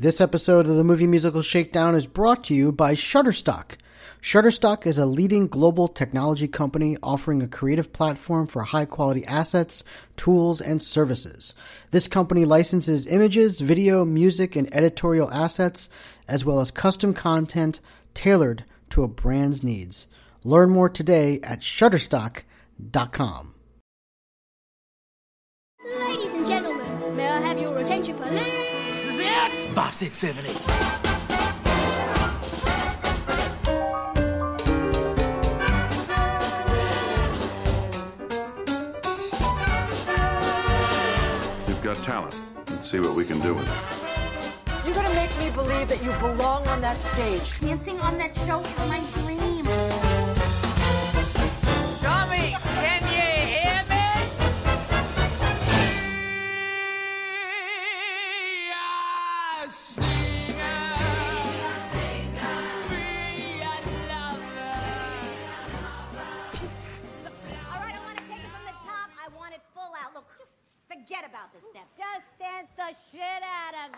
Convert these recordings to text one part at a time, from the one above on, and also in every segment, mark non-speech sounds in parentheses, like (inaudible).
This episode of the Movie Musical Shakedown is brought to you by Shutterstock. Shutterstock is a leading global technology company offering a creative platform for high quality assets, tools, and services. This company licenses images, video, music, and editorial assets, as well as custom content tailored to a brand's needs. Learn more today at shutterstock.com. Five, six, seven, eight. You've got talent. Let's see what we can do with it. You're gonna make me believe that you belong on that stage. Dancing on that show is my dream. Just dance the shit out of.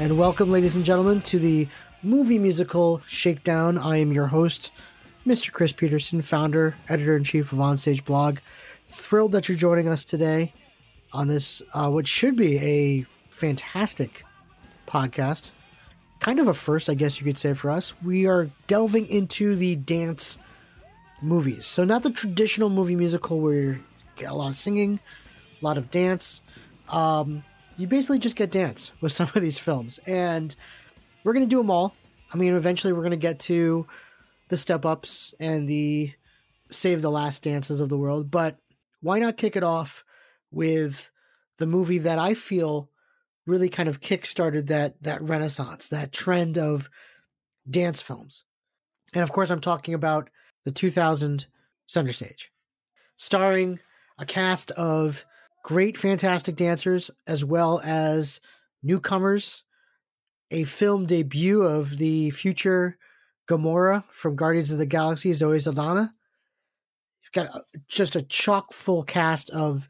And welcome, ladies and gentlemen, to the movie musical Shakedown. I am your host, Mr. Chris Peterson, founder, editor in chief of Onstage Blog. Thrilled that you're joining us today on this, uh, what should be a fantastic podcast. Kind of a first, I guess you could say, for us. We are delving into the dance movies. So, not the traditional movie musical where you get a lot of singing, a lot of dance you basically just get dance with (laughs) some of these films and we're going to do them all i mean eventually we're going to get to the step ups and the save the last dances of the world but why not kick it off with the movie that i feel really kind of kick-started that that renaissance that trend of dance films and of course i'm talking about the 2000 center stage starring a cast of great, fantastic dancers, as well as newcomers. A film debut of the future Gamora from Guardians of the Galaxy, Zoe Saldana. You've got uh, just a chock full cast of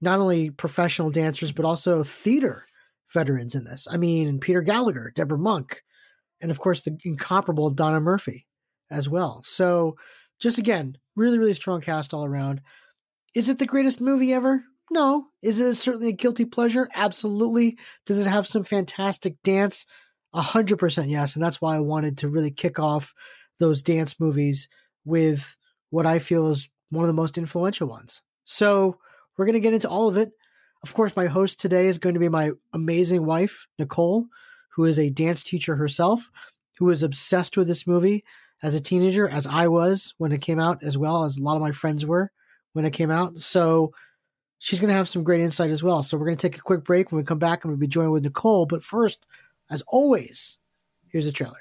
not only professional dancers, but also theater veterans in this. I mean, Peter Gallagher, Debra Monk, and of course the incomparable Donna Murphy as well. So, just again, really, really strong cast all around. Is it the greatest movie ever? No. Is it certainly a guilty pleasure? Absolutely. Does it have some fantastic dance? A hundred percent yes. And that's why I wanted to really kick off those dance movies with what I feel is one of the most influential ones. So we're going to get into all of it. Of course, my host today is going to be my amazing wife, Nicole, who is a dance teacher herself, who was obsessed with this movie as a teenager, as I was when it came out, as well as a lot of my friends were when it came out. So she's going to have some great insight as well. So we're going to take a quick break. When we come back, I'm going to be joined with Nicole. But first, as always, here's a trailer.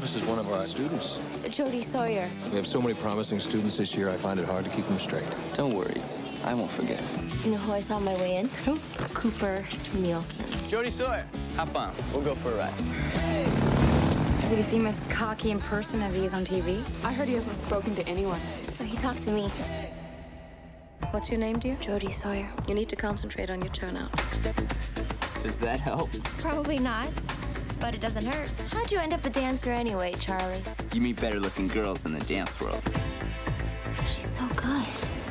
This is one of our students. Jody Sawyer. We have so many promising students this year, I find it hard to keep them straight. Don't worry, I won't forget. You know who I saw on my way in? Who? Cooper Nielsen. Jody Sawyer. Hop on. We'll go for a ride. Hey. Did he seem as cocky in person as he is on TV? I heard he hasn't spoken to anyone. Oh, he talked to me. What's your name, dear? Jody Sawyer. You need to concentrate on your turnout. Does that help? Probably not, but it doesn't hurt. How'd you end up a dancer anyway, Charlie? You meet better looking girls in the dance world. She's so good.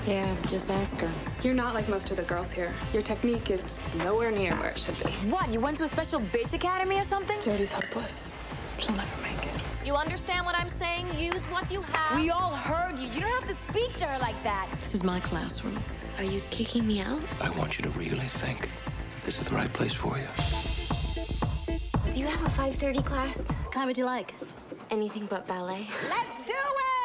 Yeah, just ask her. You're not like most of the girls here. Your technique is nowhere near where it should be. What? You went to a special bitch academy or something? Jody's hopeless. She'll never make it. You understand what I'm saying? Use what you have. We all heard you. You don't have to speak to her like that. This is my classroom. Are you kicking me out? I want you to really think if this is the right place for you. Do you have a 5:30 class? What kind would you like? Anything but ballet. Let's do it!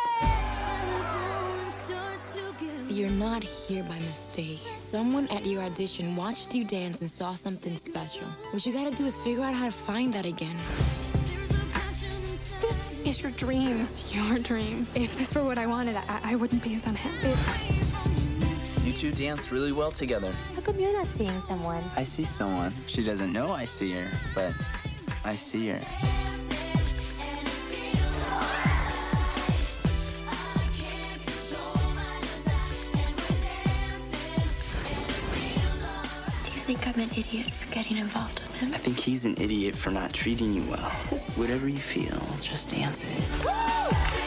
You're not here by mistake. Someone at your audition watched you dance and saw something special. What you gotta do is figure out how to find that again. This is your dream. It's your dream. If this were what I wanted, I, I wouldn't be as unhappy. You two dance really well together. How come you're not seeing someone? I see someone. She doesn't know I see her, but I see her. I'm an idiot for getting involved with him? I think he's an idiot for not treating you well. Whatever you feel, just dance it.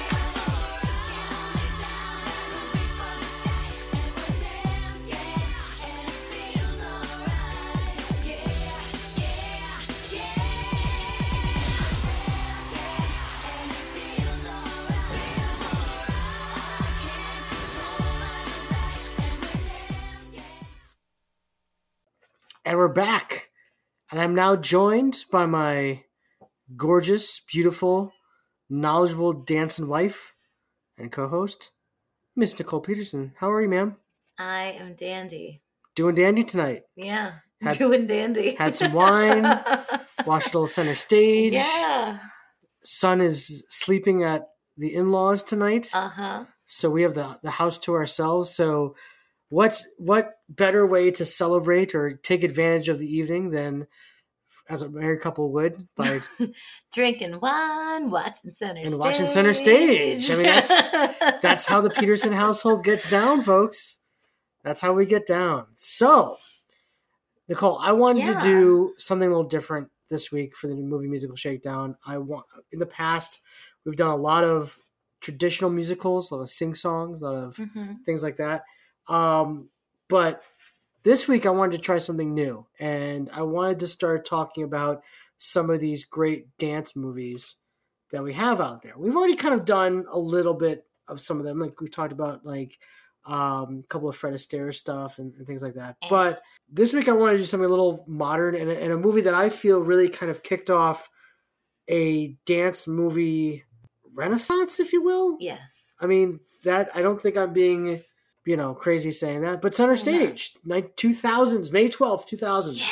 Back. And I'm now joined by my gorgeous, beautiful, knowledgeable dancing wife and co host, Miss Nicole Peterson. How are you, ma'am? I am dandy. Doing dandy tonight. Yeah, Had- doing dandy. Had some wine, (laughs) watched a little center stage. Yeah. Son is sleeping at the in laws tonight. Uh huh. so we have the the house to ourselves. So what's what better way to celebrate or take advantage of the evening than as a married couple would by (laughs) Drinking wine, watching center and stage. watching center stage. I mean that's (laughs) that's how the Peterson household gets down, folks. That's how we get down. So Nicole, I wanted Yeah. to do something a little different this week for the movie musical shakedown. I want in the past we've done a lot of traditional musicals, a lot of sing songs, a lot of Mhm. things like that. Um, but this week I wanted to try something new, and I wanted to start talking about some of these great dance movies that we have out there. We've already kind of done a little bit of some of them, like we talked about, like um, a couple of Fred Astaire stuff and, and things like that. But this week I wanted to do something a little modern and and a movie that I feel really kind of kicked off a dance movie renaissance, if you will. Yes. I mean that I don't think I'm being, you know, crazy saying that, but center stage, ni- 2000s, May 12th, 2000. Yeah.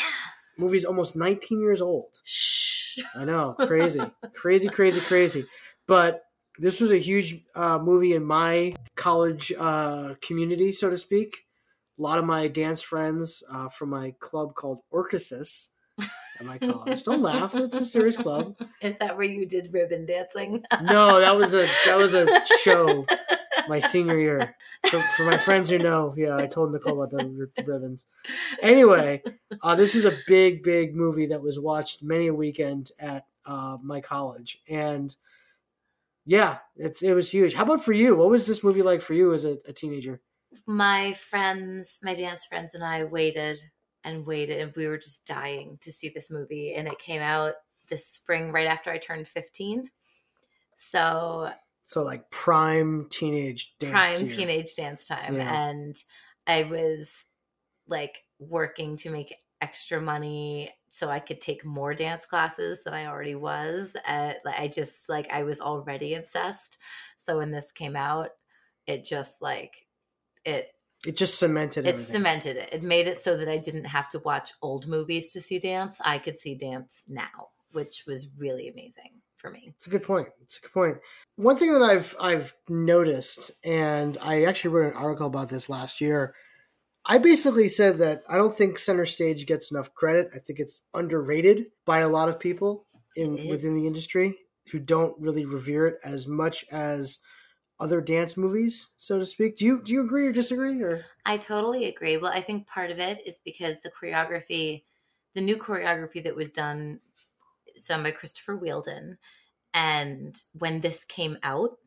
Movie's almost 19 years old. Shh. I know, crazy, (laughs) crazy, crazy, crazy. But this was a huge uh, movie in my college uh, community, so to speak. A lot of my dance friends uh, from my club called Orchesis at my college. Don't laugh; it's a serious club. (laughs) Is that where you did ribbon dancing? No, that was a that was a (laughs) show (laughs) my senior year. For, for my friends who know, yeah, I told Nicole about the, (laughs) the ribbons. Anyway, uh, this is a big, big movie that was watched many a weekend at uh, my college, and yeah, it's it was huge. How about for you? What was this movie like for you as a, a teenager? my friends, my dance friends, and I waited and waited, and we were just dying to see this movie. And it came out this spring, right after I turned 15. So, So like prime teenage dance. prime year. teenage dance time. Yeah. And I was like working to make extra money so I could take more dance classes than I already was. Uh, like I just like I was already obsessed. So when this came out, it just like it It just cemented it everything. cemented it. It made it so that I didn't have to watch old movies to see dance. I could see dance now, which was really amazing for me. It's a good point. It's a good point. One thing that I've I've noticed, and I actually wrote an article about this last year. I basically said that I don't think Center Stage gets enough credit. I think it's underrated by a lot of people in within the industry who don't really revere it as much as other dance movies, so to speak. Do you do you agree or disagree? Or I totally agree. Well, I think part of it is because the choreography, the new choreography that was done, is done by Christopher Wheeldon. And when this came out,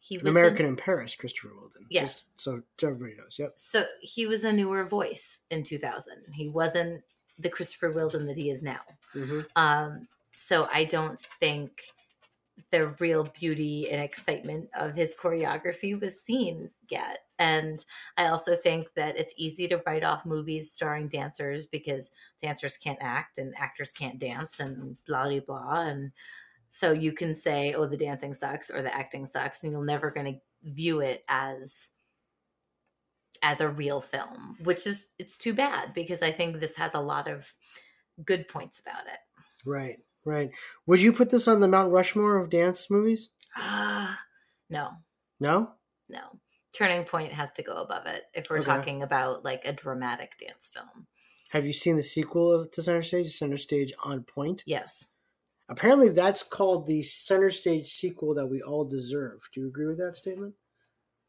he was American the- in Paris, Christopher Wheeldon. Yes. Just so everybody knows. Yep. so he was a newer voice in 2000. He wasn't the Christopher Wheeldon that he is now. hmm Um, so I don't think the real beauty and excitement of his choreography was seen yet. And I also think that it's easy to write off movies starring dancers because dancers can't act and actors can't dance and blah blah blah. And so you can say, "Oh, the dancing sucks" or "the acting sucks," and you're never going to view it as as a real film, which is it's too bad because I think this has a lot of good points about it. Right, right. Would you put this on the Mount Rushmore of dance movies? Ah, no, No. no. Turning Point has to go above it if we're Okay. talking about like a dramatic dance film. Have you seen the sequel of to Center Stage? Center Stage on Pointe. Yes. Apparently, that's called the Center Stage sequel that we all deserve. Do you agree with that statement?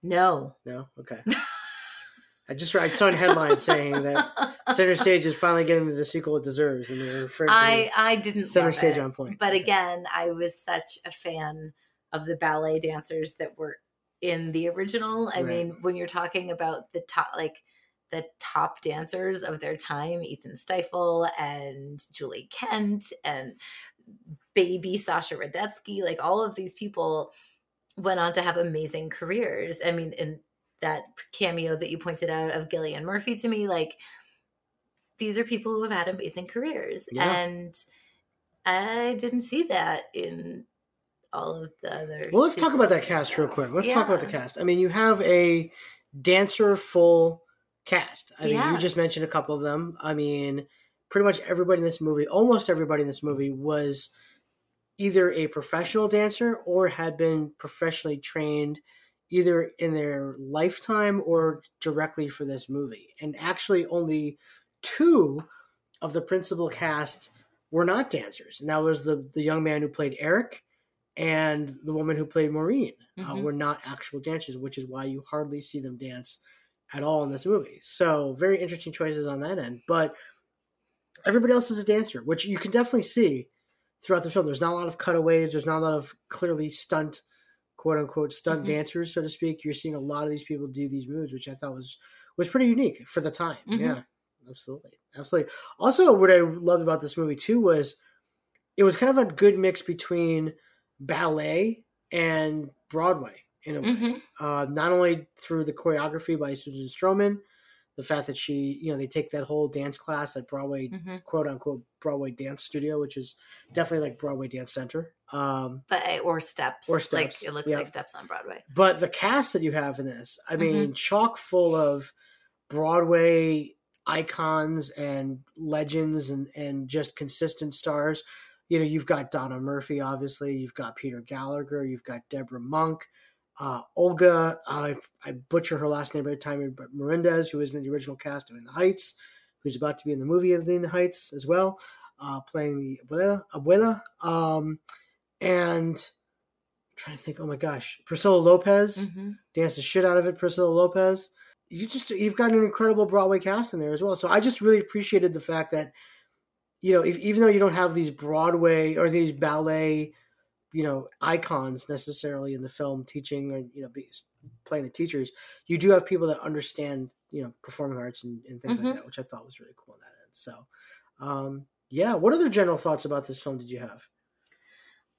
No. No. Okay. (laughs) I just I saw a headline saying that (laughs) Center Stage is finally getting the sequel it deserves, and they're referring I I didn't Center Stage it. on Point. But again, I was such a fan of the ballet dancers that were in the original. I Right. mean, when you're talking about the top like the top dancers of their time, Ethan Stiefel and Julie Kent and baby Sasha Radetsky, like all of these people went on to have amazing careers. I mean, in that cameo that you pointed out of Gillian Murphy to me, like these are people who have had amazing careers. Yeah. And I didn't see that in all of the other. Well, let's talk about that cast real quick. Let's talk about the cast. I mean, you have a dancer full cast. I mean, you just mentioned a couple of them. I mean, pretty much everybody in this movie, almost everybody in this movie, was either a professional dancer or had been professionally trained either in their lifetime or directly for this movie. And actually, only two of the principal cast were not dancers, and that was the the young man who played Eric and the woman who played Maureen uh, Mhm. were not actual dancers, which is why you hardly see them dance at all in this movie. So very interesting choices on that end. But everybody else is a dancer, which you can definitely see throughout the film. There's not a lot of cutaways. There's not a lot of clearly stunt, quote unquote, stunt Mhm. dancers, so to speak. You're seeing a lot of these people do these moves, which I thought was was pretty unique for the time. Mhm. Yeah, absolutely, absolutely. Also, what I loved about this movie too was it was kind of a good mix between ballet and Broadway in a way. Mhm. Uh, not only through the choreography by Susan Stroman, the fact that she, you know, they take that whole dance class at Broadway, Mhm. quote unquote, Broadway Dance Studio, which is definitely like Broadway Dance Center. Um, But eh, or steps, Or like steps, it looks yeah. like steps on Broadway. but the cast that you have in this, I mean, Mhm. chock full of Broadway icons and legends and, and just consistent stars. You know, you've got Donna Murphy, obviously. You've got Peter Gallagher. You've got Debra Monk. Uh, Olga, I, I butcher her last name every time, but Melendez, who is in the original cast of In the Heights, who's about to be in the movie of In the Heights as well, uh, playing the abuela. abuela. Um, and I'm trying to think, oh my gosh, Priscilla Lopez Mhm. dance the shit out of it, Priscilla Lopez. You just you've got an incredible Broadway cast in there as well. So I just really appreciated the fact that you know, if, even though you don't have these Broadway or these ballet, you know, icons necessarily in the film teaching or you know be, playing the teachers, you do have people that understand you know performing arts and, and things Mhm. like that, which I thought was really cool in that end. So, um, yeah, what other general thoughts about this film did you have?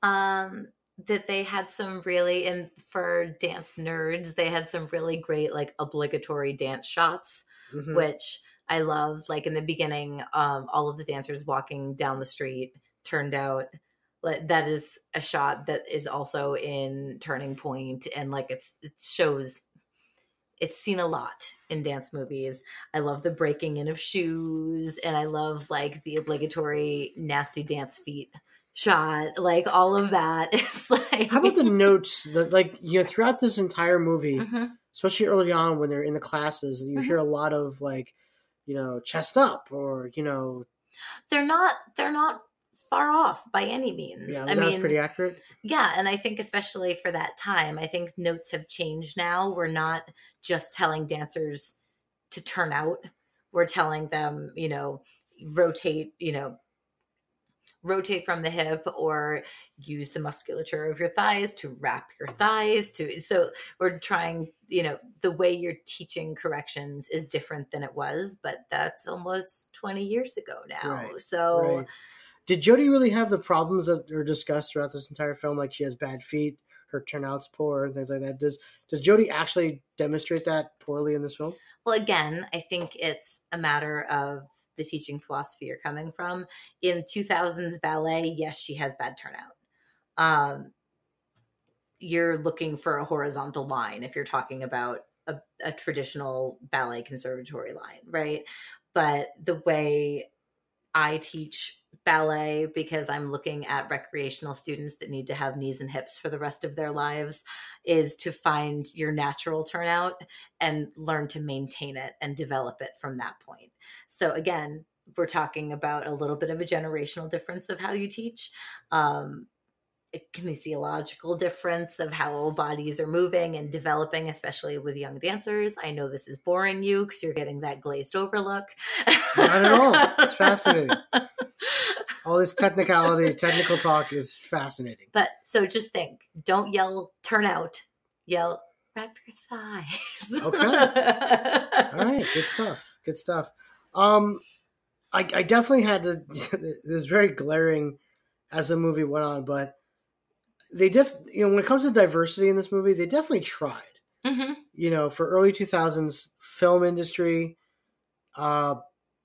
um that they had some really and for dance nerds they had some really great like obligatory dance shots Mhm. which i loved like in the beginning um all of the dancers walking down the street turned out like that is a shot that is also in turning point and like it's it shows it's seen a lot in dance movies. I love the breaking in of shoes and I love like the obligatory nasty dance feet shot. Like all of that (laughs) is like How about the notes that like you know throughout this entire movie, Mhm. especially early on when they're in the classes, you Mhm. hear a lot of like, you know, chest up or you know, they're not they're not far off by any means. yeah, I that was pretty accurate. Yeah, and I think especially for that time, I think notes have changed now. We're not just telling dancers to turn out. We're telling them, you know, rotate, you know, rotate from the hip or use the musculature of your thighs to wrap your thighs to so we're trying you know the way you're teaching corrections is different than it was but that's almost 20 years ago now Right, so Right. Did Jodie really have the problems that are discussed throughout this entire film? Like she has bad feet, her turnout's poor, and things like that. Does does Jodie actually demonstrate that poorly in this film? Well, again, I think it's a matter of the teaching philosophy you're coming from. In 2000s ballet, yes, she has bad turnout. Um, you're looking for a horizontal line if you're talking about a, a traditional ballet conservatory line, right? But the way I teach ballet because I'm looking at recreational students that need to have knees and hips for the rest of their lives is to find your natural turnout and learn to maintain it and develop it from that point. So again, we're talking about a little bit of a generational difference of how you teach. Um, kinesiological difference of how bodies are moving and developing, especially with young dancers. I know this is boring you because you're getting that glazed over look. Not at all. It's fascinating. (laughs) all this technicality, technical talk is fascinating. But so just think don't yell, turn out, yell, wrap your thighs. okay. (laughs) All right. Good stuff. Good stuff. Um, I, I definitely had to, (laughs) it was very glaring as the movie went on, but they def you know when it comes to diversity in this movie, they definitely tried. Mm-hmm. You know, for early two thousands film industry, uh,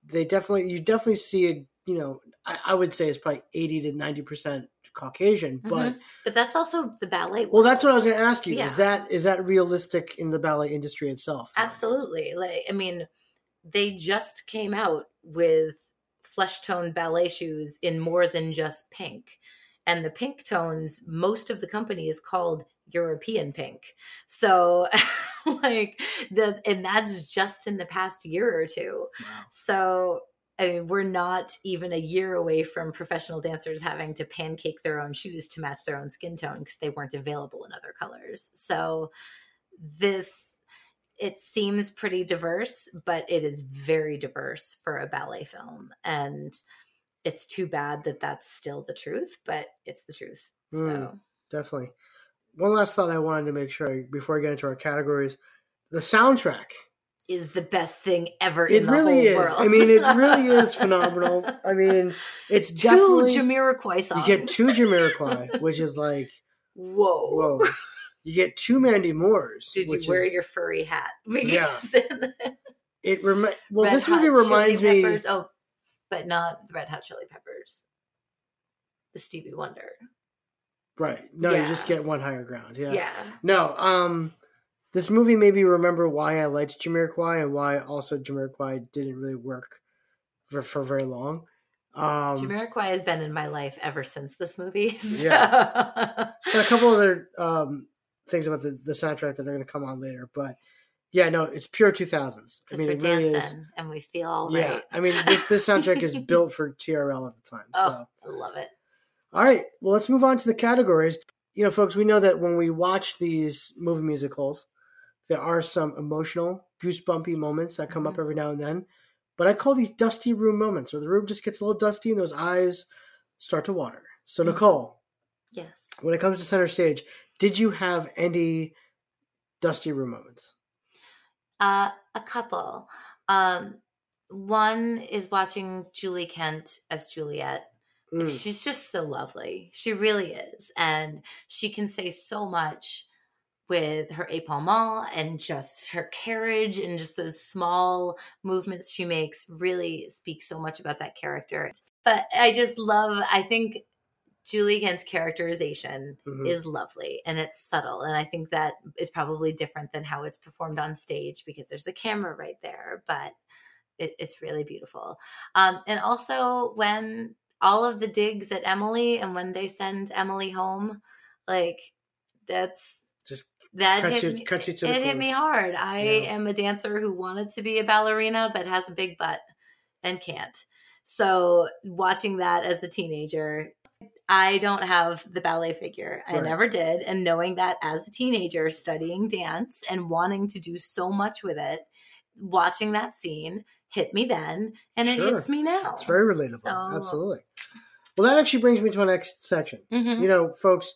they definitely you definitely see it. You know, I, I would say it's probably eighty to ninety percent Caucasian, but mm-hmm. but that's also the ballet. World. Well, that's what I was going to ask you. Yeah. Is that is that realistic in the ballet industry itself? Absolutely. Like I mean, they just came out with flesh tone ballet shoes in more than just pink and the pink tones most of the company is called european pink. So (laughs) like the and that's just in the past year or two. Wow. so i mean we're not even a year away from professional dancers having to pancake their own shoes to match their own skin tone because they weren't available in other colors. So this it seems pretty diverse but it is very diverse for a ballet film. And it's too bad that that's still the truth, but it's the truth. So mm, definitely. One last thought I wanted to make sure I, before I get into our categories, the soundtrack is the best thing ever. In the world. It really is. World. I mean, it really is (laughs) phenomenal. I mean, it's two definitely Jamiroquai songs. You get two Jamiroquai, (laughs) which is like whoa, whoa. You get two Mandy Moores. Did you wear is, your furry hat? Because yeah. (laughs) it remi- well, Red this movie reminds me. Peppers. Oh, but not the Red Hot Chili Peppers. The Stevie Wonder. Right. No, Yeah. you just get one higher ground. Yeah. Yeah. No, um this movie made me remember why I liked Jamiroquai and why also Jamiroquai didn't really work for, for very long. Um Jamiroquai has been in my life ever since this movie. (laughs) so- Yeah. and a couple other um things about the, the soundtrack that are gonna come on later, but yeah, no, it's pure two thousands. I mean it really is and we feel all Yeah. right. I mean this this soundtrack is (laughs) built for TRL at the time. Oh, so Oh, I love it. All right, well, let's move on to the categories. You know, folks, we know that when we watch these movie musicals, there are some emotional, goosebumpy moments that come up mm-hmm. every now and then. But I call these dusty room moments where the room just gets a little dusty and those eyes start to water. So, mm-hmm. Nicole, Yes. when it comes to center stage, did you have any dusty room moments? Uh, a couple. Um, one is watching Julie Kent as Juliet. Mm. She's just so lovely. She really is. And she can say so much with her epaulement and just her carriage and just those small movements she makes really speak so much about that character. But I just love, I think Julie Kent's characterization Mhm. is lovely and it's subtle. And I think that is probably different than how it's performed on stage because there's a camera right there, but it, it's really beautiful. Um, and also when all of the digs at Emily and when they send Emily home, like that's Just that cuts hit you- me, cuts you to it hit me hard. I Yeah. am a dancer who wanted to be a ballerina but has a big butt and can't. So watching that as a teenager, I don't have the ballet figure. I Right. never did. And knowing that as a teenager, studying dance and wanting to do so much with it, watching that scene hit me then and it Sure. hits me now. It's, very relatable. So- Absolutely. Well, that actually brings me to my next section. Mhm. You know, folks,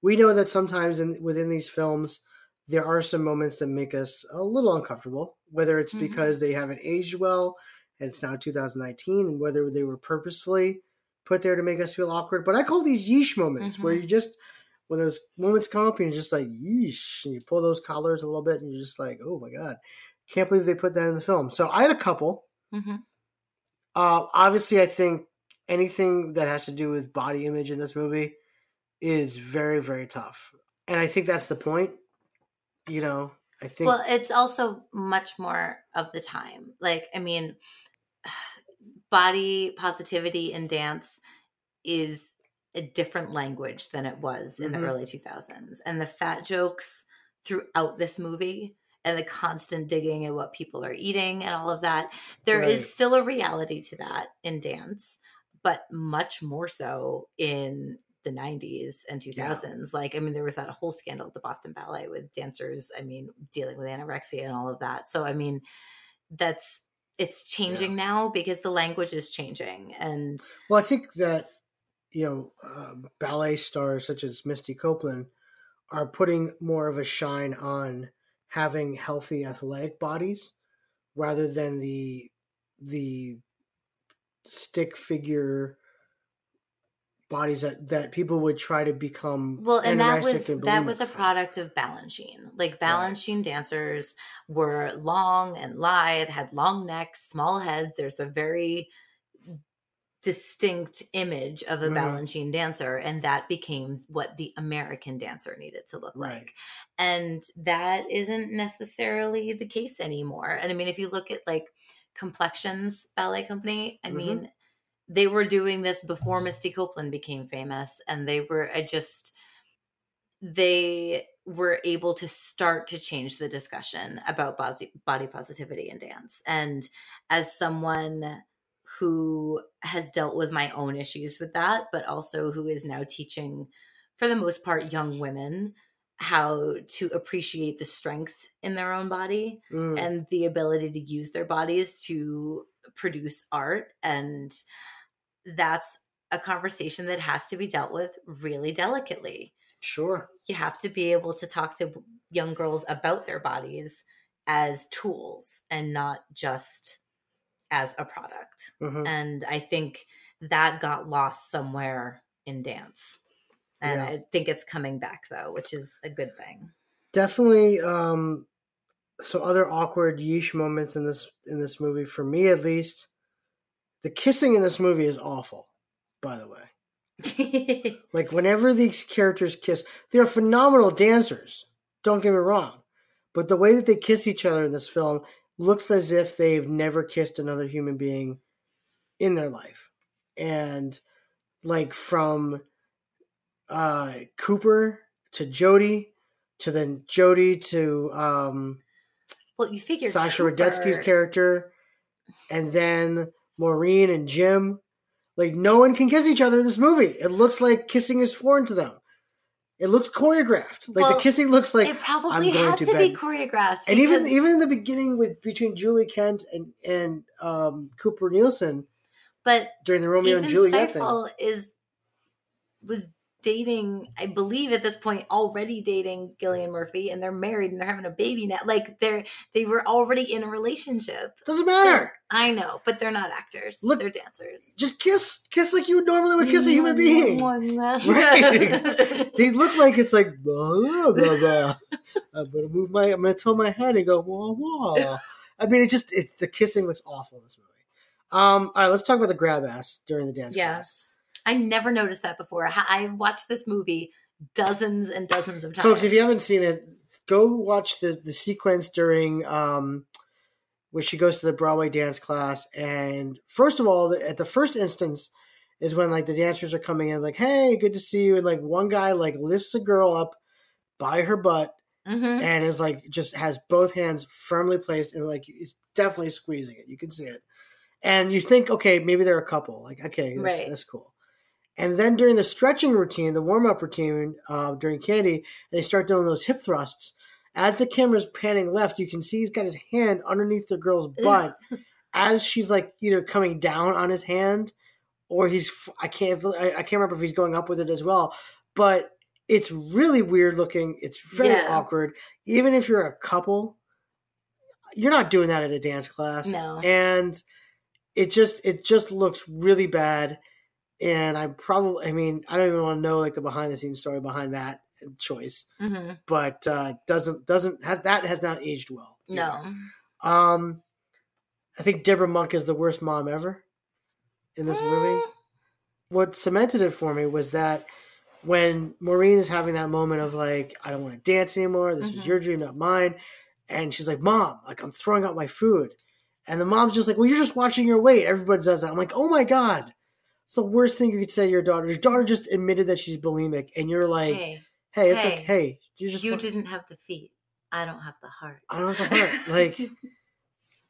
we know that sometimes in, within these films, there are some moments that make us a little uncomfortable, whether it's Mhm. because they haven't aged well and it's now 2019, and whether they were purposefully put there to make us feel awkward. But I call these yeesh moments where Mhm. you just, when those moments come up, and you're just like, yeesh, and you pull those collars a little bit, and you're just like, oh my God, can't believe they put that in the film. So I had a couple. Mhm. Uh, obviously, I think anything that has to do with body image in this movie is very, very tough. And I think that's the point. You know, I think Well, it's also much more of the time. Like, I mean, body positivity in dance is a different language than it was in Mhm. the early 2000s. And the fat jokes throughout this movie and the constant digging at what people are eating and all of that, there is Right. still a reality to that in dance, but much more so in the 90s and 2000s. Like, I mean, there was that whole scandal at the Boston Ballet with dancers, I mean, dealing with anorexia and all of that. So, I mean, that's it's changing now because the language is changing and Well, I think that you know um, ballet stars such as Misty Copeland are putting more of a shine on having healthy athletic bodies rather than the the stick figure bodies that that people would try to become well and that was and that was a product of balanchine like balanchine dancers were long and lithe had long necks small heads there's a very distinct image of a Mhm. balanchine dancer and that became what the american dancer needed to look Right. like and that isn't necessarily the case anymore and i mean if you look at like complexions ballet company i Mhm. mean they were doing this before misty copeland became famous and they were I just they were able to start to change the discussion about body, body positivity in dance and as someone who has dealt with my own issues with that but also who is now teaching for the most part young women how to appreciate the strength in their own body Mm. and the ability to use their bodies to produce art and that's a conversation that has to be dealt with really delicately. Sure. You have to be able to talk to young girls about their bodies as tools and not just as a product. Mhm. and i think that got lost somewhere in dance. And Yeah. i think it's coming back though which is a good thing. Definitely um so other awkward yeesh moments in this in this movie for me at least the kissing in this movie is awful by the way. (laughs) Like whenever these characters kiss they're phenomenal dancers don't get me wrong but the way that they kiss each other in this film looks as if they've never kissed another human being in their life. And like from uh cooper to jody to then jody to um well you figure Sasha Cooper- Radetsky's character, and then Maureen and Jim. Like no one can kiss each other in this movie. It looks like kissing is foreign to them. It looks choreographed. Like Well, the kissing looks like it probably I'm going had to, to, be choreographed and even even in the beginning with between Julie Kent and and um, Cooper Nielsen but during the Romeo and Juliet thing. Stifel is was dating, I believe at this point already dating Gillian Murphy, and they're married and they're having a baby now. Like they're they were already in a relationship. Doesn't matter. I know, but they're not actors. Look- they're dancers. Just kiss, kiss like you would normally would kiss a human being. (laughs) (laughs) Right. They look like it's like blah, blah, blah. (laughs) I'm gonna move my, I'm gonna tilt my head and go wah wah. I mean, it just it, the kissing looks awful in this movie. Um, all right, let's talk about the grab ass during the dance class. I never noticed that before. I- I've watched this movie dozens and dozens of times. folks. If you haven't seen it, go watch the the sequence during um, where she goes to the Broadway dance class. And first of all, at the first instance is when like the dancers are coming in, like, "Hey, good to see you," and like one guy like lifts a girl up by her butt Mhm. and is like just has both hands firmly placed and like he's definitely squeezing it. You can see it, and you think, okay, maybe they're a couple. Like, okay, that's, Right. that's cool. And then during the stretching routine, the warm up routine uh, during Candy, they start doing those hip thrusts. As the camera's panning left, you can see he's got his hand underneath the girl's butt (laughs) as she's like either coming down on his hand or he's I can't I, I can't remember if he's going up with it as well. But it's really weird looking. It's very Yeah. awkward. Even if you're a couple, you're not doing that at a dance class. No. And it just it just looks really bad. And I probably I mean, I don't even want to know like the behind the scenes story behind that choice. Mhm. But uh doesn't doesn't has that has not aged well. No. Um, I think Debra Monk is the worst mom ever in this movie. What cemented it for me was that when Maureen is having that moment of like, I don't want to dance anymore. This is Mhm. your dream, not mine. and she's like, "Mom, like I'm throwing out my food," and the mom's just like, "Well, you're just watching your weight." Everybody does that. I'm like, "Oh my god." It's the worst thing you could say to your daughter. Your daughter just admitted that she's bulimic, and you're like, "Hey, Hey, it's like, hey, you just you didn't have the feet. I don't have the heart. I don't have the heart. (laughs) like,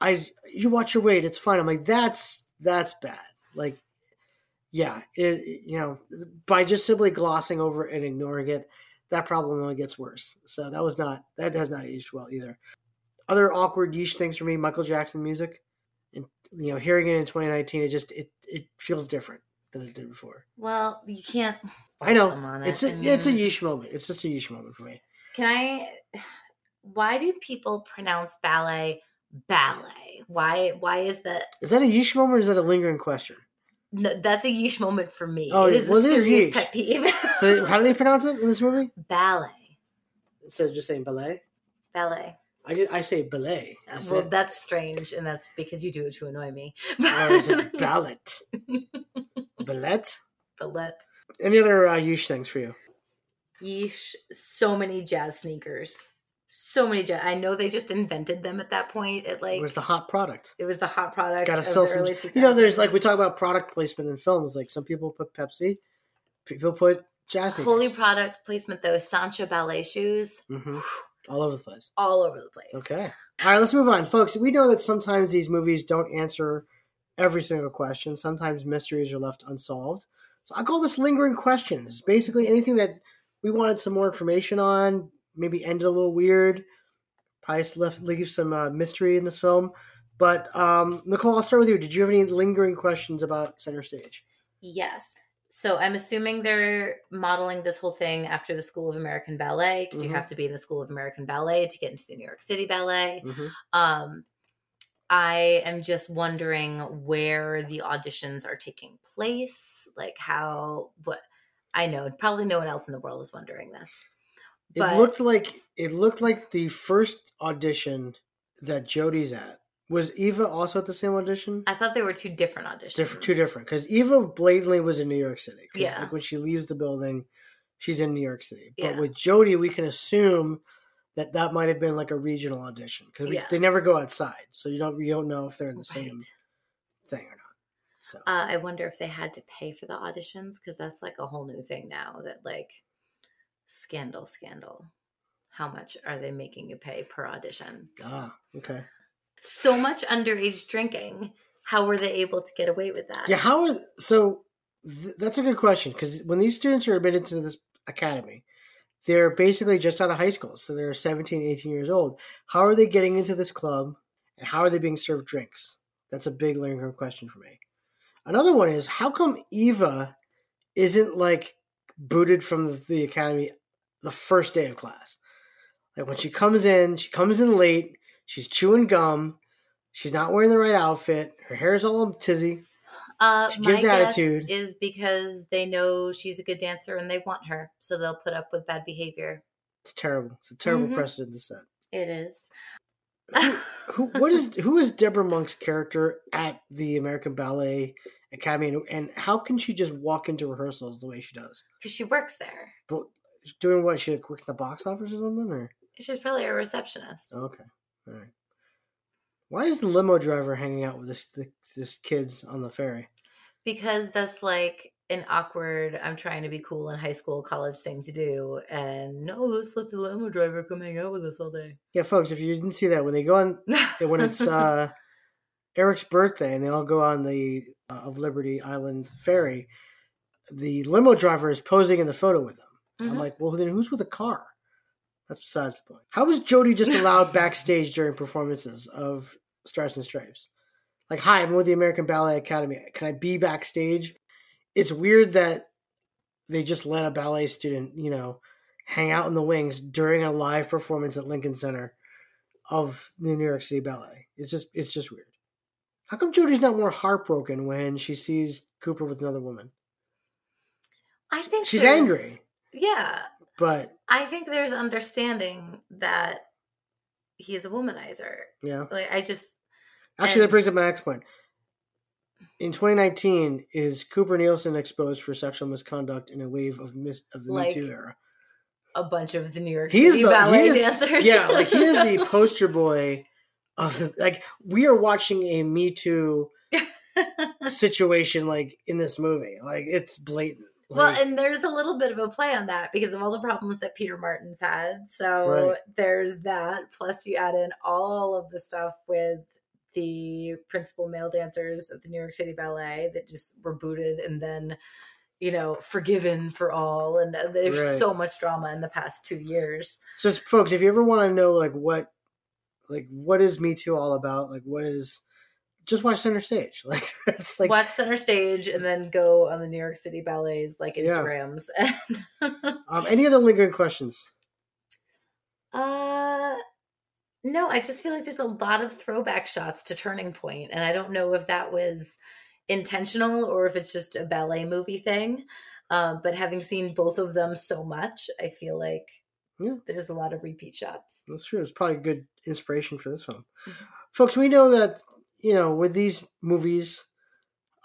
I you watch your weight, it's fine. I'm like, that's that's bad. Like, yeah, it you know by just simply glossing over it and ignoring it, that problem only gets worse. So that was not that has not aged well either. Other awkward yeesh things for me, Michael Jackson music, and you know, hearing it in 2019, it just it it feels different than it did before. Well, you can't. I know Come on, it's I a it's a mean- yeesh moment. It's just a yeesh moment for me. Can I? Why do people pronounce ballet ballet? Why? Why is that? Is that a yeesh moment or is that a lingering question? No, that's a yeesh moment for me. Oh, it is well, a it is serious yeesh. pet peeve. So how do they pronounce it in this movie? (laughs) ballet, Instead of just saying ballet, ballet. I, ju- I say ballet. Say, Well, that's strange, and that's because you do it to annoy me. (laughs) or is it ballet? ballet? ballet. Any other uh, yeesh things for you? Yeesh, so many jazz sneakers. So many jazz. I know they just invented them at that point. It like It was the hot product. it was the hot product. Got to sell some. You know, there's like we talk about product placement in films. Like some people put Pepsi, people put jazz sneakers. holy product placement though. Sansha ballet shoes hmm all over the place. all over the place. Okay. All right, let's move on, folks. We know that sometimes these movies don't answer every single question. Sometimes mysteries are left unsolved. So I call this lingering questions. Basically, anything that we wanted some more information on, maybe ended a little weird, probably left leave some uh, mystery in this film. But um, Nicole, I'll start with you. Did you have any lingering questions about Center Stage? Yes. So I'm assuming they're modeling this whole thing after the School of American Ballet because Mhm. you have to be in the School of American Ballet to get into the New York City Ballet. Mhm. Um, I am just wondering where the auditions are taking place, like how what I know probably no one else in the world is wondering this. But... It looked like it looked like the first audition that Jody's at was Eva also at the same audition. I thought they were two different auditions. different, two different. Because Eva blatantly was in New York City. Yeah. like when she leaves the building, she's in New York City. But Yeah. with Jody, we can assume that that might have been like a regional audition because Yeah. they never go outside, so you don't you don't know if they're in the same thing or not. So Uh, I wonder if they had to pay for the auditions because that's like a whole new thing now. That like scandal, scandal. How much are they making you pay per audition? ah okay. So much underage drinking. How were they able to get away with that? Yeah, how are so? Th- that's a good question because when these students are admitted to this academy, they're basically just out of high school, so they're 17, 18 years old. How are they getting into this club, and how are they being served drinks? That's a big lingering question for me. Another one is how come Eva isn't like booted from the, the academy the first day of class? Like when she comes in, she comes in late. She's chewing gum. She's not wearing the right outfit. Her hair's all tizzy. Uh, She my gives guess attitude. is because they know she's a good dancer and they want her, so they'll put up with bad behavior. It's terrible. It's a terrible Mhm. precedent to set. It is. Who what is (laughs) who is Debra Monk's character at the American Ballet Academy, and, and how can she just walk into rehearsals the way she does? Because she works there. But doing what? She like work at the box office or something? Or She's probably a receptionist. okay, all right. Why is the limo driver hanging out with this this kids on the ferry? because that's like an awkward i'm trying to be cool in high school college thing to do and no let's let the limo driver come hang out with us all day Yeah, folks, if you didn't see that when they go on (laughs) when it's uh Eric's birthday and they all go on the uh, of Liberty Island ferry, the limo driver is posing in the photo with them. I'm Mhm. like, well, then who's with a car? That's besides the point. How was Jody just (laughs) allowed backstage during performances of Stars and Stripes? Like, hi, I'm with the American Ballet Academy. Can I be backstage? It's weird that they just let a ballet student, you know, hang out in the wings during a live performance at Lincoln Center of the New York City Ballet. It's just, it's just weird. How come Jody's not more heartbroken when she sees Cooper with another woman? i think She's angry, yeah but i think there's understanding that he's a womanizer yeah. like i just Actually, that brings up my next point. In 2019, is Cooper Nielsen exposed for sexual misconduct in a wave of mis- of the Like- Me Too era? a bunch of the New York He's City the ballet he is, dancers. Yeah, like he is the (laughs) poster boy of the like we are watching a Me Too (laughs) situation like in this movie. Like it's blatant. Well, and there's a little bit of a play on that because of all the problems that Peter Martins' had. So Right. there's that. Plus, you add in all of the stuff with the principal male dancers of the New York City Ballet that just were booted and then, you know, forgiven for all. And there's Right. so much drama in the past two years. so folks, if you ever want to know like what like what is Me Too all about, like what is just watch Center Stage. (laughs) Like it's like Watch Center Stage and then go on the New York City Ballets like Yeah. Instagrams. (laughs) um, any other lingering questions? Uh no, I just feel like there's a lot of throwback shots to Turning Point, and I don't know if that was intentional or if it's just a ballet movie thing. Uh, but having seen both of them so much, I feel like Yeah. there's a lot of repeat shots. That's true. It's probably a good inspiration for this film. Folks, we know that, you know, with these movies,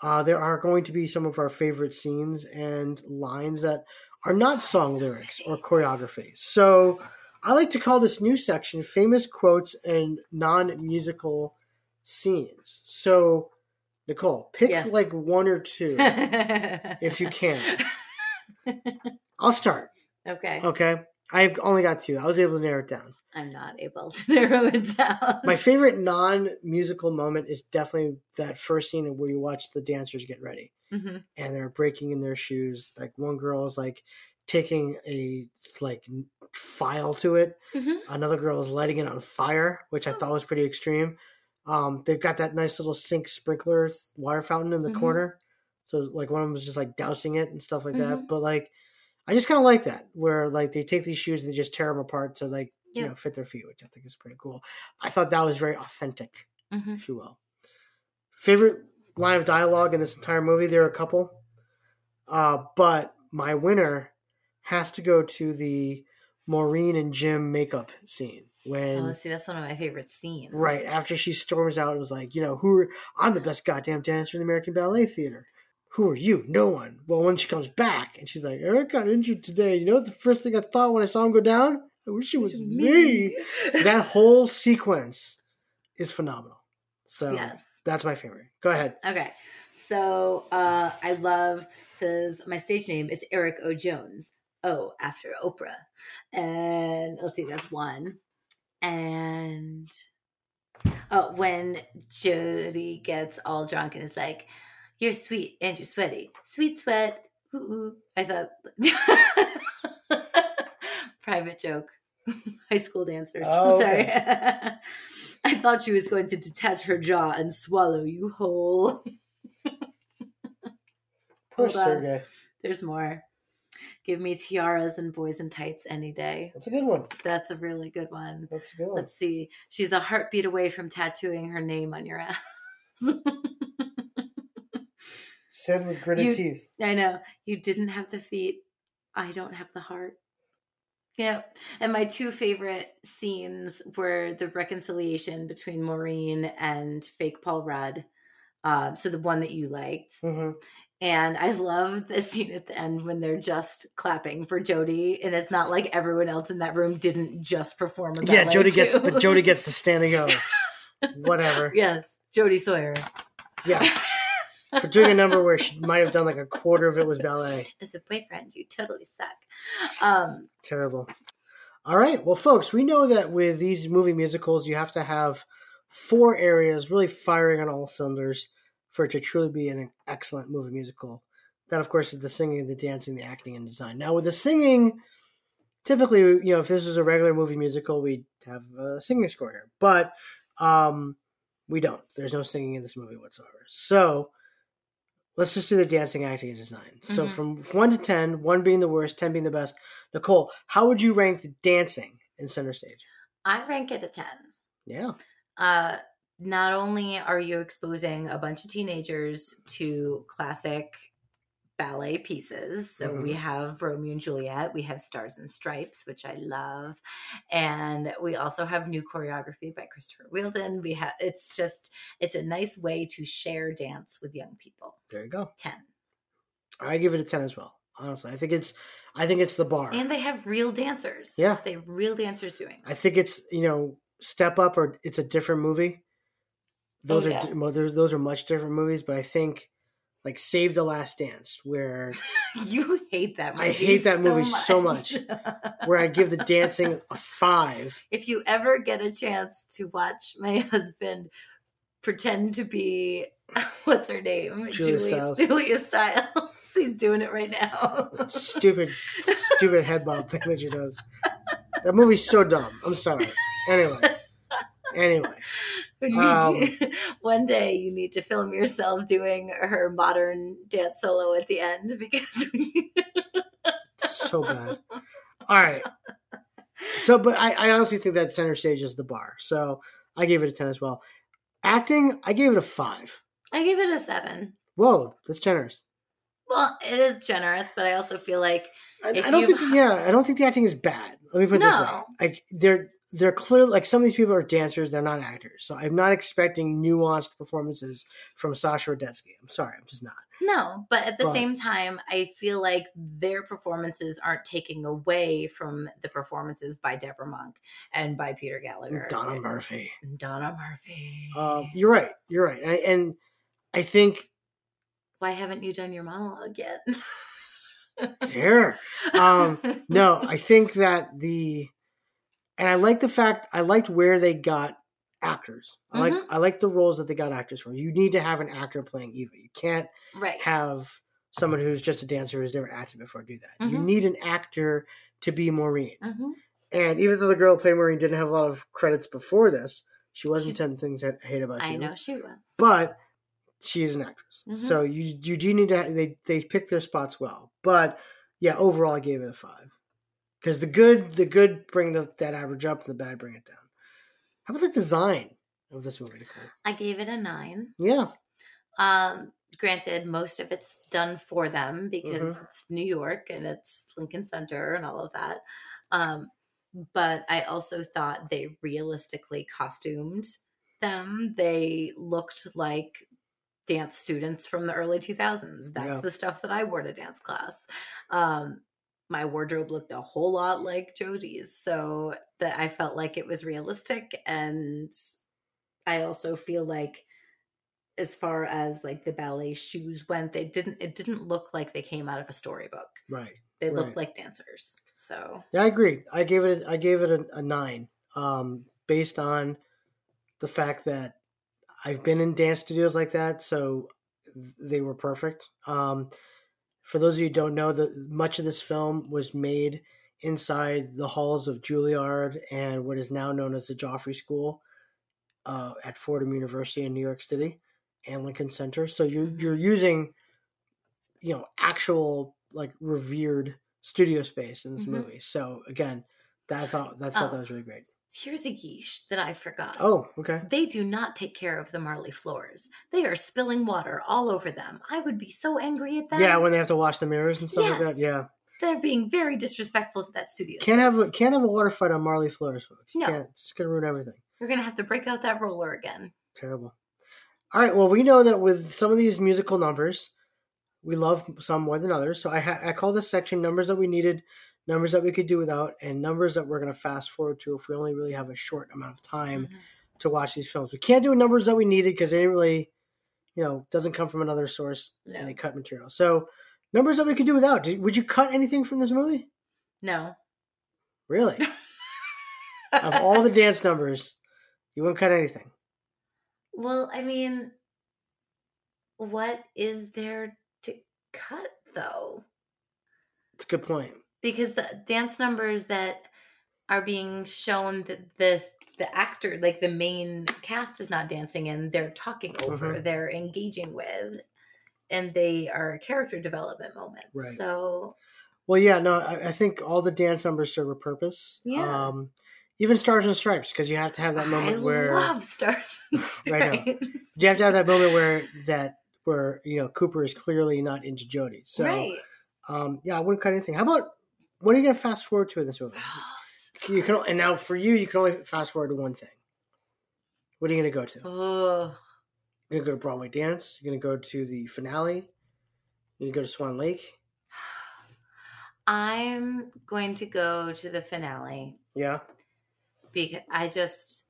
uh, there are going to be some of our favorite scenes and lines that are not song lyrics or choreography. So I like to call this new section famous quotes and non musical scenes. So, Nicole, pick Yes. like one or two (laughs) if you can. I'll start. Okay. Okay. I've only got two. I was able to narrow it down. I'm not able to (laughs) narrow it down. My favorite non-musical moment is definitely that first scene where you watch the dancers get ready Mhm. and they're breaking in their shoes. Like one girl is like taking a like file to it. Mhm. Another girl is lighting it on fire, which I thought was pretty extreme. Um, they've got that nice little sink sprinkler water fountain in the Mhm. corner. So like one of them was just like dousing it and stuff like that. Mhm. But like, I just kind of like that where like they take these shoes and they just tear them apart to like you know fit their feet, which I think is pretty cool. I thought that was very authentic, Mhm. if you will. Favorite line of dialogue in this entire movie? There are a couple, uh, but my winner has to go to the Maureen and Jim makeup scene when Oh, see, that's one of my favorite scenes. right after she storms out. It was like you know who I'm the best goddamn dancer in the American Ballet Theater. Who are you? No one. Well, when she comes back and she's like, Eric got injured today. You know what the first thing I thought when I saw him go down? I wish it was me. (laughs) that whole sequence is phenomenal. So Yes. that's my favorite. Go ahead. Okay. So uh I love says my stage name is Eric O. Jones. Oh, after Oprah. And let's see, that's one. And oh, when Jody gets all drunk and is like, You're sweet and you're sweaty. Sweet sweat. Ooh, ooh. I thought (laughs) private joke. (laughs) High school dancers. Oh, (laughs) Sorry. okay. I thought she was going to detach her jaw and swallow you whole. Poor. Sergey. There's more. Give me tiaras and boys in tights any day. That's a good one. That's a really good one. That's a good one. Let's see. She's a heartbeat away from tattooing her name on your ass. Sid with gritted You- teeth. I know. You didn't have the feet. I don't have the heart. Yep. And my two favorite scenes were the reconciliation between Maureen and fake Paul Rudd. Um, so the one that you liked. hmm And I love the scene at the end when they're just clapping for Jody, and it's not like everyone else in that room didn't just perform. A Yeah, Jody gets, but Jody gets the (laughs) standing O. Whatever. yes, Jody Sawyer. Yeah. (laughs) For doing a number where she might have done like a quarter of it was ballet. (laughs) As a boyfriend, you totally suck. Um, Terrible. All right. Well, folks, we know that with these movie musicals, you have to have four areas really firing on all cylinders for it to truly be an excellent movie musical. That, of course, is the singing, the dancing, the acting, and design. Now, with the singing, typically, you know, if this was a regular movie musical, we'd have a singing score here. But um, we don't. There's no singing in this movie whatsoever. So let's just do the dancing, acting, and design. So Mhm. from 1 to 10, 1 being the worst, 10 being the best, Nicole, how would you rank the dancing in center stage? I rank it a 10. Yeah. Uh, not only are you exposing a bunch of teenagers to classic ballet pieces, so we Mhm. have Romeo and Juliet, we have Stars and Stripes, which I love, and we also have new choreography by Christopher Wheeldon. We have it's just it's a nice way to share dance with young people. There you go. 10. I give it a 10 as well. Honestly, I think it's I think it's the bar. And they have real dancers. Yeah. They have real dancers doing. I think it's you know Step Up or it's a different movie. Those Oh, are yeah. those those are much different movies, but I think like Save the Last Dance, where (laughs) You hate that movie. I hate that movie so much. where I give the dancing a five. (laughs) if you ever get a chance to watch my (laughs) husband pretend to be what's her name? Julia Stiles. Julia Stiles. He's doing it right now. Stupid, stupid head bob thing that she does. That movie's so dumb. I'm sorry. Anyway, anyway, (laughs) Um, to- (laughs) one day you need to film yourself doing her modern dance solo at the end (laughs) because so bad. All right. So, but I, I honestly think that center stage is the bar. So I gave it a 10 as well. Acting, I gave it a five. I gave it a seven. Whoa, that's generous. Well, it is generous, but I also feel like I, I don't think, yeah, I don't think the acting is bad. Let me put it this way. No. Like, they're, they're clear, like some of these people are dancers, they're not actors. So I'm not expecting nuanced performances from Sascha Radetsky. I'm sorry, I'm just not. No, but at the But- same time, I feel like their performances aren't taking away from the performances by Debra Monk and by Peter Gallagher. Donna Murphy. And Donna Murphy. Um, you're right. You're right. And, and I think Why haven't you done your monologue yet? (laughs) Here. Um, no, I think that the, and I like the fact I liked where they got actors. I like Mhm. I like the roles that they got actors for. You need to have an actor playing Eva. You can't right. have someone who's just a dancer who's never acted before do that. You Mhm. need an actor to be Maureen. hmm And even though the girl who played Maureen didn't have a lot of credits before this, she wasn't Ten Things I Hate About You. I know she was. but she is an actress. So you you do need to they they pick their spots well. But yeah, overall I gave it a five because the good the good bring the, that average up and the bad bring it down. How about the design of this movie, Nicole? I gave it a nine. Yeah, Um, granted, most of it's done for them because Mhm. it's New York and it's Lincoln Center and all of that. Um, but I also thought they realistically costumed them. They looked like dance students from the early 2000s. That's Yeah. the stuff that I wore to dance class. Um, my wardrobe looked a whole lot like Jodie's, so that I felt like it was realistic and I also feel like as far as like the ballet shoes went, they didn't it didn't look like they came out of a storybook. right. They right. looked like dancers. So Yeah, I agree. I gave it a, I gave it a, a nine, um, based on the fact that I've been in dance studios like that, so they were perfect. Um, for those of you who don't know, that much of this film was made inside the halls of Juilliard and what is now known as the Joffrey School uh, at Fordham University in New York City and Lincoln Center. So you're Mhm. you're using, you know, actual like revered studio space in this Mhm. movie. So again, that I thought that thought Oh. that was really great. Here's a geesh that I forgot. Oh, okay. They do not take care of the Marley floors. They are spilling water all over them. I would be so angry at that. Yeah, when they have to wash the mirrors and stuff like that. Yeah, they're being very disrespectful to that studio. can't have a, can't have a water fight on Marley floors, folks. You No. can't. It's gonna ruin everything. We're gonna have to break out that roller again. Terrible. All right. Well, we know that with some of these musical numbers, we love some more than others. So I ha- I call this section numbers that we needed, numbers that we could do without, and numbers that we're going to fast forward to if we only really have a short amount of time Mhm. to watch these films. We can't do numbers that we needed because they didn't really, you know, doesn't come from another source No. and they cut material. So numbers that we could do without. Would you cut anything from this movie? No. Really? (laughs) of all the dance numbers, you wouldn't cut anything. Well, I mean, what is there to cut though? It's a good point. Because the dance numbers that are being shown that this the actor, like the main cast, is not dancing in, they're talking over, Mhm. they're engaging with, and they are character development moments. Right. So Well, yeah, no, I, I think all the dance numbers serve a purpose. Yeah. Um, even Stars and Stripes, because you have to have that moment I where love Stars. (laughs) and Right now. Stripes. you have to have that moment where that where you know Cooper is clearly not into Jodie. So, right. um, yeah, I wouldn't cut anything. How about what are you gonna fast forward to in this movie? Oh, you can, and now for you, you can only fast forward to one thing. What are you gonna go to? Oh, You're gonna go to Broadway Dance. You're gonna go to the finale. You're gonna go to Swan Lake. (sighs) I'm going to go to the finale Yeah. because I just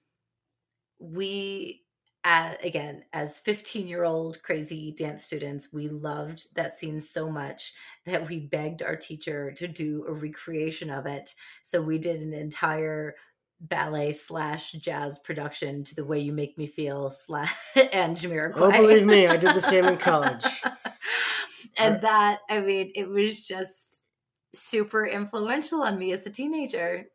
we uh, again as 15 year old crazy dance students we loved that scene so much that we begged our teacher to do a recreation of it so we did an entire ballet slash jazz production to the way you make me feel slash (laughs) and Jamiroquai. Oh, believe me, I did the same in college. (laughs) and that I mean it was just super influential on me as a teenager.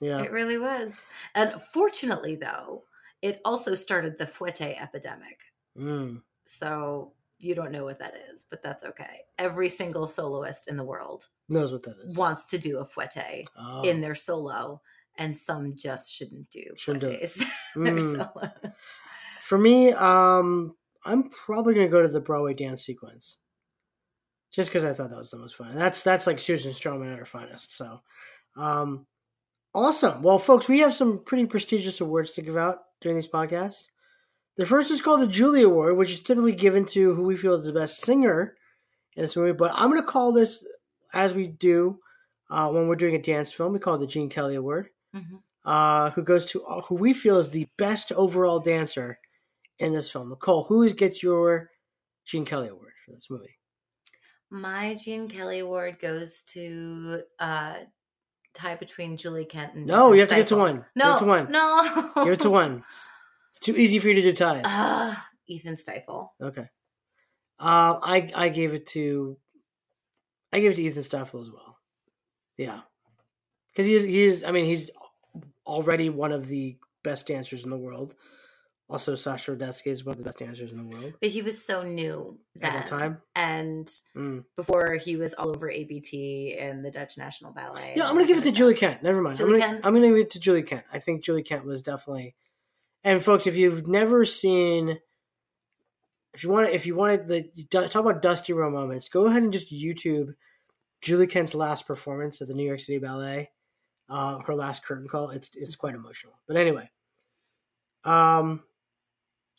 Yeah. It really was. And fortunately, though, it also started the fouette epidemic. Mm. So you don't know what that is, but that's okay. Every single soloist in the world Knows what that is. wants to do a fouette Oh. in their solo, and some just shouldn't do Shouldn't do it. (laughs) their Mm. solo. For me, um, I'm probably gonna go to the Broadway dance sequence, just because I thought that was the most fun. That's that's like Susan Stroman at her finest. So, um, awesome. Well, folks, we have some pretty prestigious awards to give out during these podcasts. The first is called the Julie Award, which is typically given to who we feel is the best singer in this movie. But I'm gonna call this, as we do uh, when we're doing a dance film, we call it the Gene Kelly Award Mhm. uh, who goes to who we feel is the best overall dancer in this film. Nicole, who gets your Gene Kelly Award for this movie? My Gene Kelly award goes to uh tie between Julie Kent and No, you have to get to one. Give No, it to one. no, Give it to one. (laughs) It's too easy for you to do ties. Ah, Ethan Stiefel. Okay. Uh, I I gave it to I gave it to Ethan Stiefel as well. Yeah, because he's he's. I mean, he's already one of the best dancers in the world. Also, Sascha Radetsky is one of the best dancers in the world But he was so new at that time. and Mm. before he was all over ABT and the Dutch National Ballet. Yeah, I'm gonna give it to Julie. Kent. Never mind. Julie I'm, gonna, Kent? I'm gonna give it to Julie Kent. I think Julie Kent was definitely. And folks, if you've never seen, if you want, if you wanted the talk about Dusty Row moments, go ahead and just YouTube Julie Kent's last performance at the New York City Ballet. Uh, her last curtain call. It's it's quite emotional. But anyway, um,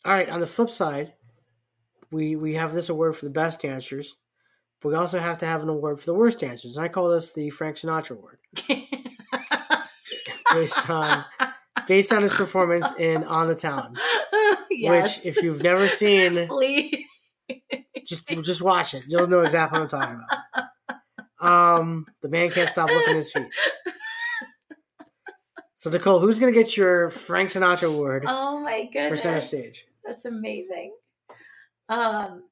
all right. On the flip side, we we have this award for the best dancers. But we also have to have an award for the worst dancers. And I call this the Frank Sinatra Award. (laughs) based on based on his performance in On the Town. yes. Which if you've never seen (laughs) please. just just watch it. You'll know exactly what I'm talking about. Um the man can't stop looking at his feet. So Nicole, who's gonna get your Frank Sinatra award Oh my goodness. for center stage? That's amazing. Um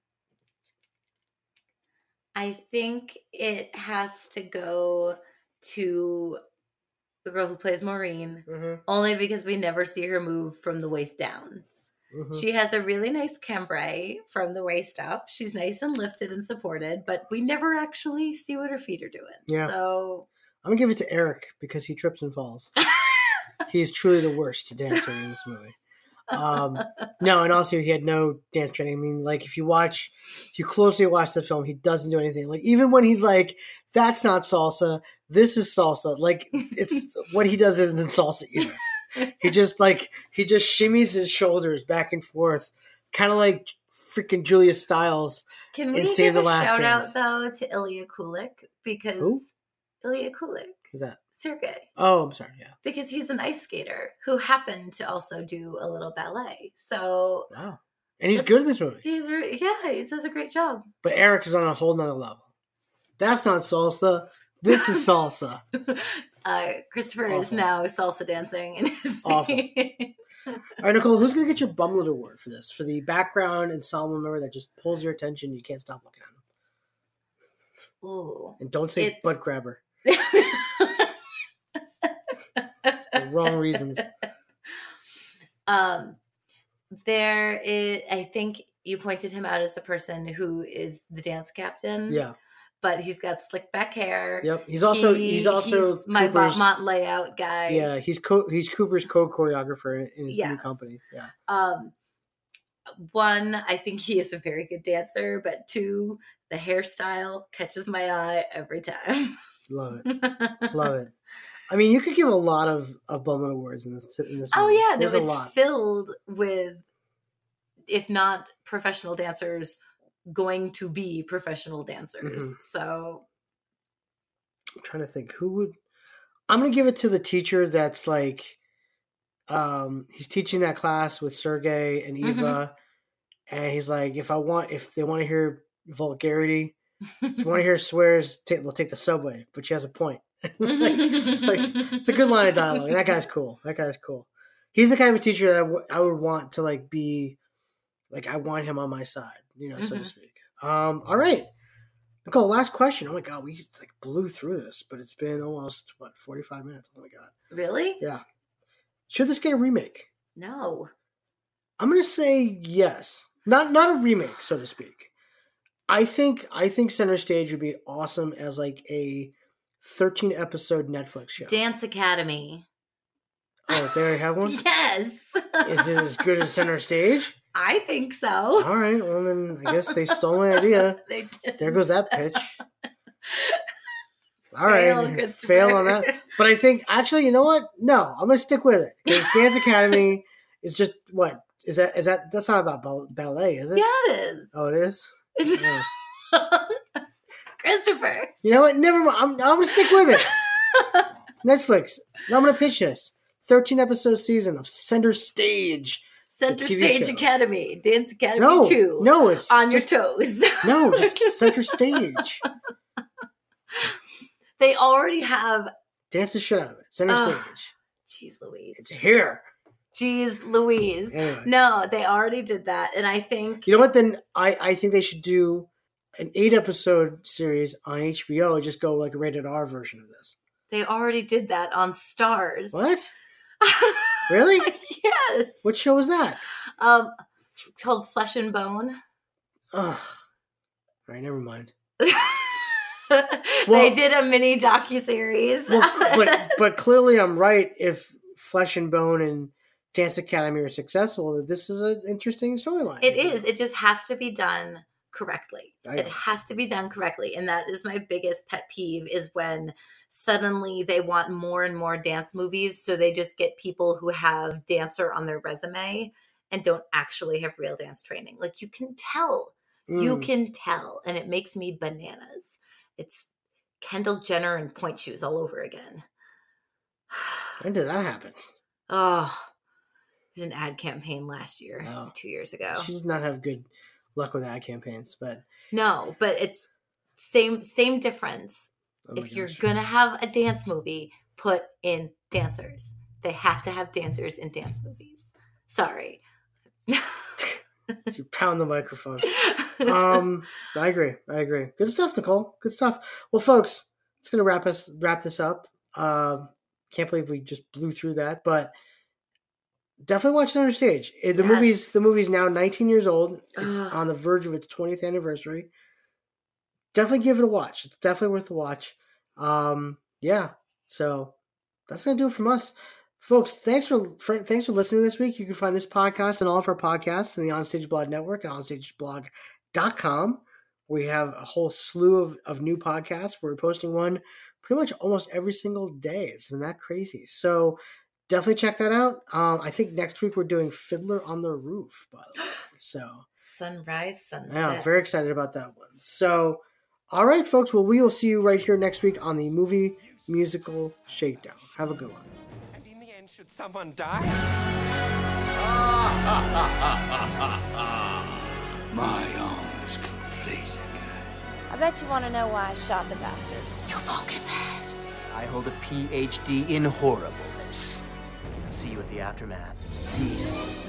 I think it has to go to the girl who plays Maureen, Mhm. only because we never see her move from the waist down. Mhm. She has a really nice cambré from the waist up. She's nice and lifted and supported, but we never actually see what her feet are doing. Yeah. So I'm gonna give it to Eric because he trips and falls. (laughs) He's truly the worst dancer in this movie. Um, no, and also he had no dance training. I mean, like if you watch, if you closely watch the film, he doesn't do anything. Like even when he's like, "That's not salsa. This is salsa." Like it's (laughs) what he does isn't salsa either. He just like he just shimmies his shoulders back and forth, kind of like freaking Julia Stiles. Can we in give the a Last shout Dance. out though to Ilya Kulik because Who? Ilya Kulik, Who's that? Sergey, Oh, I'm sorry. Yeah. because he's an ice skater who happened to also do a little ballet. So Wow. And he's good in this movie. he's re- yeah, he does a great job. But Eric is on a whole nother level. That's not salsa. This is salsa. (laughs) Uh, Christopher is now salsa dancing in his Awful. (laughs) All right, Nicole, who's going to get your Bumlet Award for this? For the background ensemble member that just pulls your attention, you can't stop looking at him. Ooh. And don't say It- butt grabber. (laughs) Wrong (laughs) reasons. Um, there is, I think you pointed him out as the person who is the dance captain. Yeah. But he's got slick back hair. Yep. He's also He- he's also he's my Cooper's, Mont layout guy. Yeah, he's co- he's Cooper's co-choreographer in, in his new company. Yeah. Um, one, I think he is a very good dancer, but two, the hairstyle catches my eye every time. Love it. (laughs) Love it. I mean, you could give a lot of, of Bumlet Awards in this in this Oh movie. yeah, no, There's a it's lot. filled with, if not professional dancers, going to be professional dancers. Mhm. So I'm trying to think who would. I'm gonna give it to the teacher that's like, um, he's teaching that class with Sergey and Mhm. Eva, and he's like, if I want, if they want to hear vulgarity, if you want to hear (laughs) swears, take, they'll take the subway. But she has a point. Like, like, it's a good line of dialogue. And that guy's cool. That guy's cool. He's the kind of teacher that I w- I would want to like be, like I want him on my side, you know, so to Mhm. speak. Um, all right, Nicole. Last question. Oh my god, we like blew through this, but it's been almost what forty five minutes. Oh my god. Really? Yeah. Should this get a remake? No. I'm gonna say yes. Not not a remake, so to speak. I think I think Center Stage would be awesome as like a 13 episode Netflix show. Dance Academy. Oh, they already have one? (laughs) Yes. Is it as good as Center Stage? (laughs) I think so. All right, well then I guess they stole my idea. (laughs) They did. There goes that pitch. All right, Fail, fail on that. But I think actually, you know what? No, I'm gonna stick with it. Because Dance Academy is just what is that? Is that that's not about ballet, is it? Yeah, it Oh, it is. is. Oh. Christopher. You know what? Never mind. I'm, I'm gonna stick with it. (laughs) Netflix. I'm gonna pitch this. 13 episode season of Center Stage. Center Stage show. Academy. Dance Academy No, 2. no, it's on just- your toes. No, (laughs) just Center Stage. they already have. Dance the shit out of it. Center Ugh. Stage. Jeez Louise. It's here. Jeez Louise. Anyway. No, they already did that. And I think You know what? Then I, I think they should do an eight episode series on HBO just go like a rated R version of this. they already did that on Starz. What? (laughs) Really? yes. What show was that? Um, it's called Flesh and Bone. Ugh. All right, never mind. (laughs) they did a mini docu series. Well, but (laughs) but clearly I'm right. If Flesh and Bone and Dance Academy are successful, that this is an interesting storyline. It is. It just has to be done correctly. I It know. has to be done correctly. And that is my biggest pet peeve is when suddenly they want more and more dance movies. So they just get people who have dancer on their resume and don't actually have real dance training. Like you can tell. You Mm. can tell. And it makes me bananas. It's Kendall Jenner and pointe shoes all over again. (sighs) When did that happen? Oh, it was an ad campaign last year, Oh. two years ago. She does not have good luck with ad campaigns, but No, but it's same same difference. oh if you're gonna have a dance movie, put in dancers. They have to have dancers in dance movies. Sorry. you pound the microphone. (laughs) um, I agree. I agree. Good stuff, Nicole. Good stuff. Well, folks, it's gonna wrap us wrap this up. Um, can't believe we just blew through that, but definitely watch Center Stage. Eh, The Yes. movie's the movie's now 19 years old. It's Ugh. on the verge of its 20th anniversary. Definitely give it a watch. It's definitely worth the watch. Um, yeah. So that's gonna do it from us. Folks, thanks for, for thanks for listening this week. You can find this podcast and all of our podcasts in the Onstage Blog Network and onstageblog.com. We have a whole slew of, of new podcasts. We're posting one pretty much almost every single day. It's been that crazy. So definitely check that out. Um, I think next week we're doing Fiddler on the Roof, by the way. (gasps) So Sunrise, sunset. yeah, I'm very excited about that one. So, all right, folks. Well, we will see you right here next week on the movie musical shakedown. Have a good one. And in the end, should someone die? (laughs) My arm is complete. again. I bet you want to know why I shot the bastard. You poking mad. I hold a PhD in horribleness. See you at the aftermath. Peace.